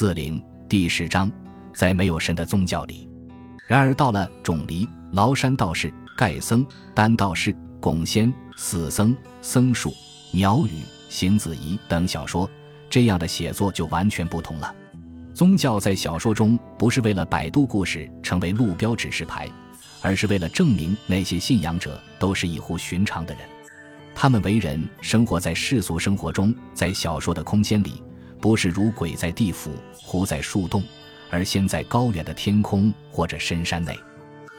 四零第十章，在没有神的宗教里。然而到了种离、崂山道士、盖僧、丹道士、巩仙、死僧、僧树、鸟语、行子仪等小说，这样的写作就完全不同了。宗教在小说中不是为了摆渡故事成为路标指示牌，而是为了证明那些信仰者都是异乎寻常的人。他们为人生活在世俗生活中，在小说的空间里，不是如鬼在地府、狐在树洞，而先在高远的天空或者深山内。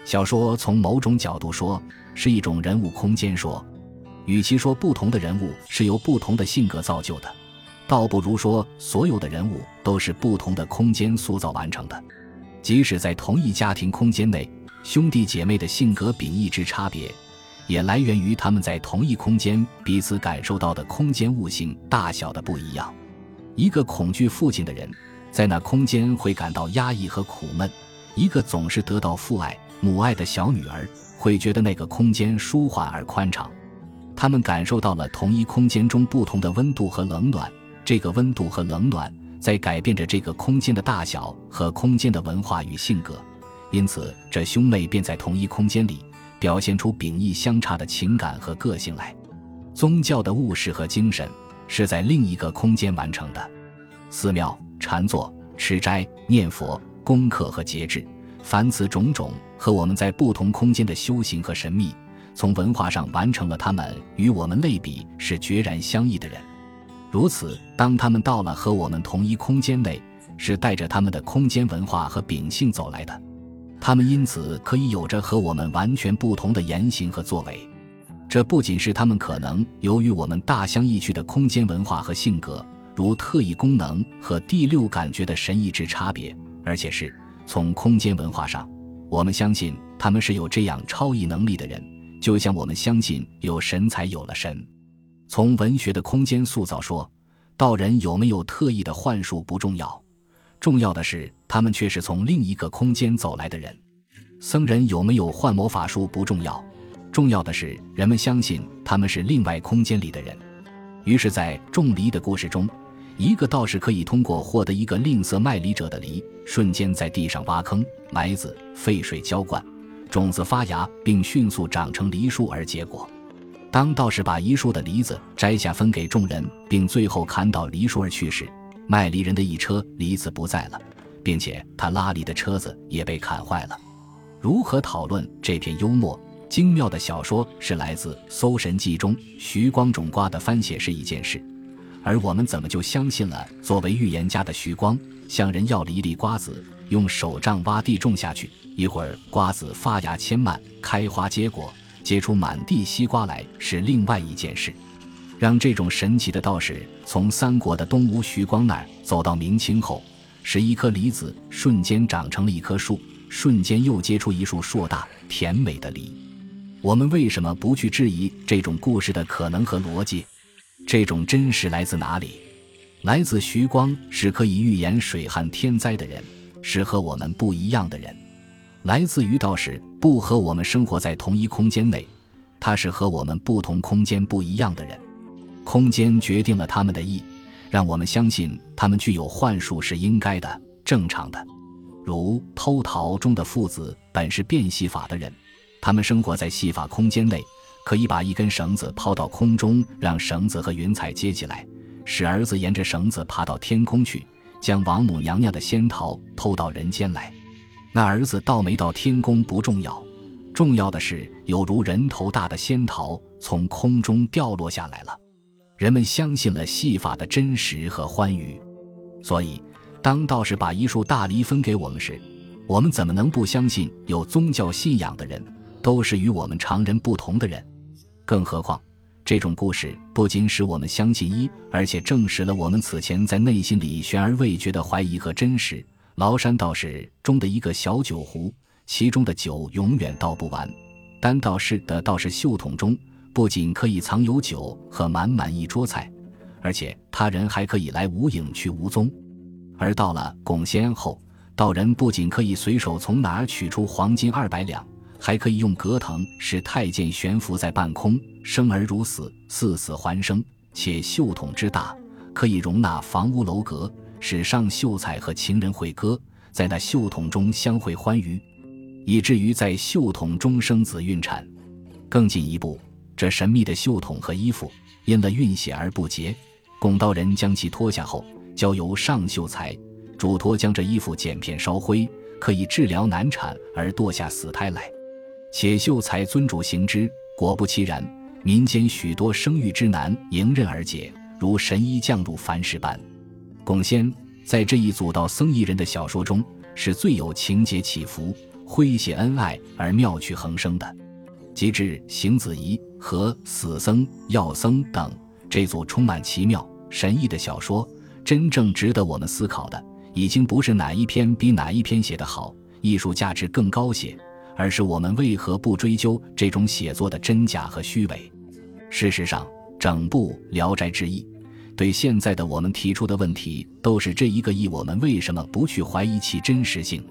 小说从某种角度说是一种人物空间说，与其说不同的人物是由不同的性格造就的，倒不如说所有的人物都是不同的空间塑造完成的。即使在同一家庭空间内，兄弟姐妹的性格秉异之差别。也来源于他们在同一空间彼此感受到的空间物性大小的不一样。一个恐惧父亲的人，在那空间会感到压抑和苦闷；一个总是得到父爱、母爱的小女儿，会觉得那个空间舒缓而宽敞。他们感受到了同一空间中不同的温度和冷暖，这个温度和冷暖在改变着这个空间的大小和空间的文化与性格。因此，这兄妹便在同一空间里。表现出秉异相差的情感和个性来，宗教的物事和精神是在另一个空间完成的。寺庙、禅坐、吃斋、念佛、功课和节制，凡此种种和我们在不同空间的修行和神秘，从文化上完成了他们与我们类比是决然相异的人。如此，当他们到了和我们同一空间内，是带着他们的空间文化和秉性走来的。他们因此可以有着和我们完全不同的言行和作为，这不仅是他们可能由于我们大相异趣的空间文化和性格，如特异功能和第六感觉的神异之差别，而且是从空间文化上，我们相信他们是有这样超异能力的人，就像我们相信有神才有了神。从文学的空间塑造说，道人有没有特异的幻术不重要。重要的是，他们却是从另一个空间走来的人。僧人有没有幻魔法术不重要，重要的是人们相信他们是另外空间里的人。于是，在种梨的故事中，一个道士可以通过获得一个吝啬卖梨者的梨，瞬间在地上挖坑埋子，沸水浇灌，种子发芽，并迅速长成梨树而结果。当道士把一树的梨子摘下分给众人，并最后砍倒梨树而去时，卖梨人的一车梨子不在了，并且他拉梨的车子也被砍坏了。如何讨论这篇幽默精妙的小说是来自《搜神记》中徐光种瓜的番写是一件事，而我们怎么就相信了作为预言家的徐光向人要了一粒瓜子，用手杖挖地种下去，一会儿瓜子发芽千蔓，开花结果，结出满地西瓜来是另外一件事。让这种神奇的道士从三国的东吴徐光那儿走到明清后，使一颗梨子瞬间长成了一棵树，瞬间又结出一束硕大甜美的梨。我们为什么不去质疑这种故事的可能和逻辑？这种真实来自哪里？来自徐光是可以预言水旱天灾的人，是和我们不一样的人。来自于道士不和我们生活在同一空间内，他是和我们不同空间不一样的人。空间决定了他们的意，让我们相信他们具有幻术是应该的、正常的。如《偷桃》中的父子本是变戏法的人，他们生活在戏法空间内，可以把一根绳子抛到空中，让绳子和云彩接起来，使儿子沿着绳子爬到天空去，将王母娘娘的仙桃偷到人间来。那儿子到没到天宫不重要，重要的是有如人头大的仙桃从空中掉落下来了。人们相信了戏法的真实和欢愉，所以当道士把一束大梨分给我们时，我们怎么能不相信有宗教信仰的人都是与我们常人不同的人？更何况，这种故事不仅使我们相信一，而且证实了我们此前在内心里悬而未决的怀疑和真实。崂山道士中的一个小酒壶，其中的酒永远倒不完；丹道士的道士袖筒中。不仅可以藏有酒和满满一桌菜，而且他人还可以来无影去无踪。而到了巩仙后，道人不仅可以随手从哪儿取出黄金二百两，还可以用葛藤使太监悬浮在半空，生而如死，似死还生。且袖筒之大，可以容纳房屋楼阁，使上秀才和情人会歌，在那袖筒中相会欢愉，以至于在袖筒中生子孕产。更进一步，这神秘的袖筒和衣服因了运血而不洁，拱刀人将其脱下后，交由上秀才嘱托将这衣服剪片烧灰，可以治疗难产而堕下死胎来。且秀才尊主行之，果不其然，民间许多生育之难迎刃而解，如神医降入凡世般。龚先在这一组道僧一人的小说中，是最有情节起伏、诙谐恩爱而妙趣横生的。及至邢子仪和死僧、药僧等这组充满奇妙神异的小说，真正值得我们思考的，已经不是哪一篇比哪一篇写得好，艺术价值更高些，而是我们为何不追究这种写作的真假和虚伪。事实上，整部《聊斋志异》对现在的我们提出的问题，都是这一个亿：我们为什么不去怀疑其真实性？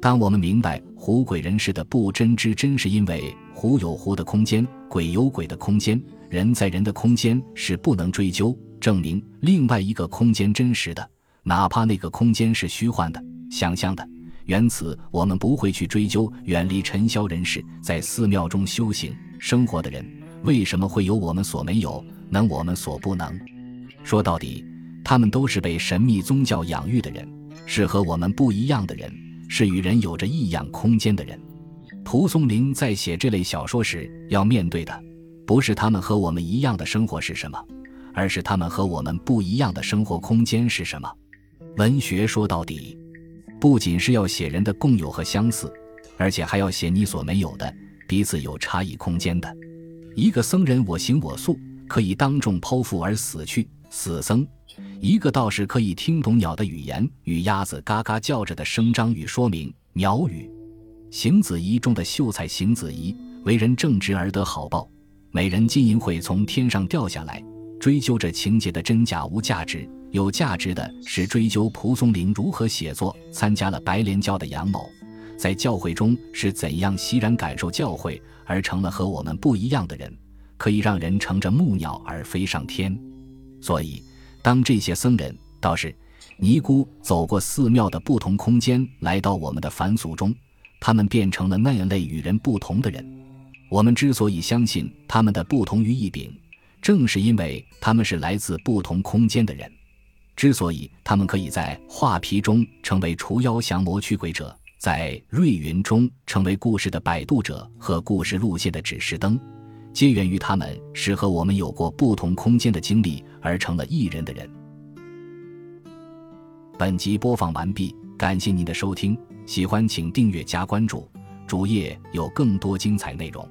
当我们明白狐鬼人世的不真之真，是因为狐有狐的空间，鬼有鬼的空间，人在人的空间是不能追究证明另外一个空间真实的，哪怕那个空间是虚幻的、想象的。缘此，我们不会去追究远离尘嚣人世，在寺庙中修行生活的人为什么会有我们所没有，能我们所不能。说到底，他们都是被神秘宗教养育的人，是和我们不一样的人。是与人有着异样空间的人。蒲松龄在写这类小说时，要面对的不是他们和我们一样的生活是什么，而是他们和我们不一样的生活空间是什么。文学说到底，不仅是要写人的共有和相似，而且还要写你所没有的、彼此有差异空间的。一个僧人我行我素，可以当众剖腹而死去，死僧。一个道士可以听懂鸟的语言与鸭子嘎嘎叫着的声张与说明鸟语。邢子仪中的秀才邢子仪为人正直而得好报，美人金银会从天上掉下来。追究这情节的真假无价值，有价值的是追究蒲松龄如何写作。参加了白莲教的杨某，在教会中是怎样欣然感受教会，而成了和我们不一样的人，可以让人乘着木鸟而飞上天。所以。当这些僧人、道士、尼姑走过寺庙的不同空间，来到我们的凡俗中，他们变成了那样类与人不同的人。我们之所以相信他们的不同于异禀，正是因为他们是来自不同空间的人。之所以他们可以在画皮中成为除妖降魔驱鬼者，在瑞云中成为故事的摆渡者和故事路线的指示灯。皆源于他们是和我们有过不同空间的经历而成了异人的人。本集播放完毕，感谢您的收听，喜欢请订阅加关注，主页有更多精彩内容。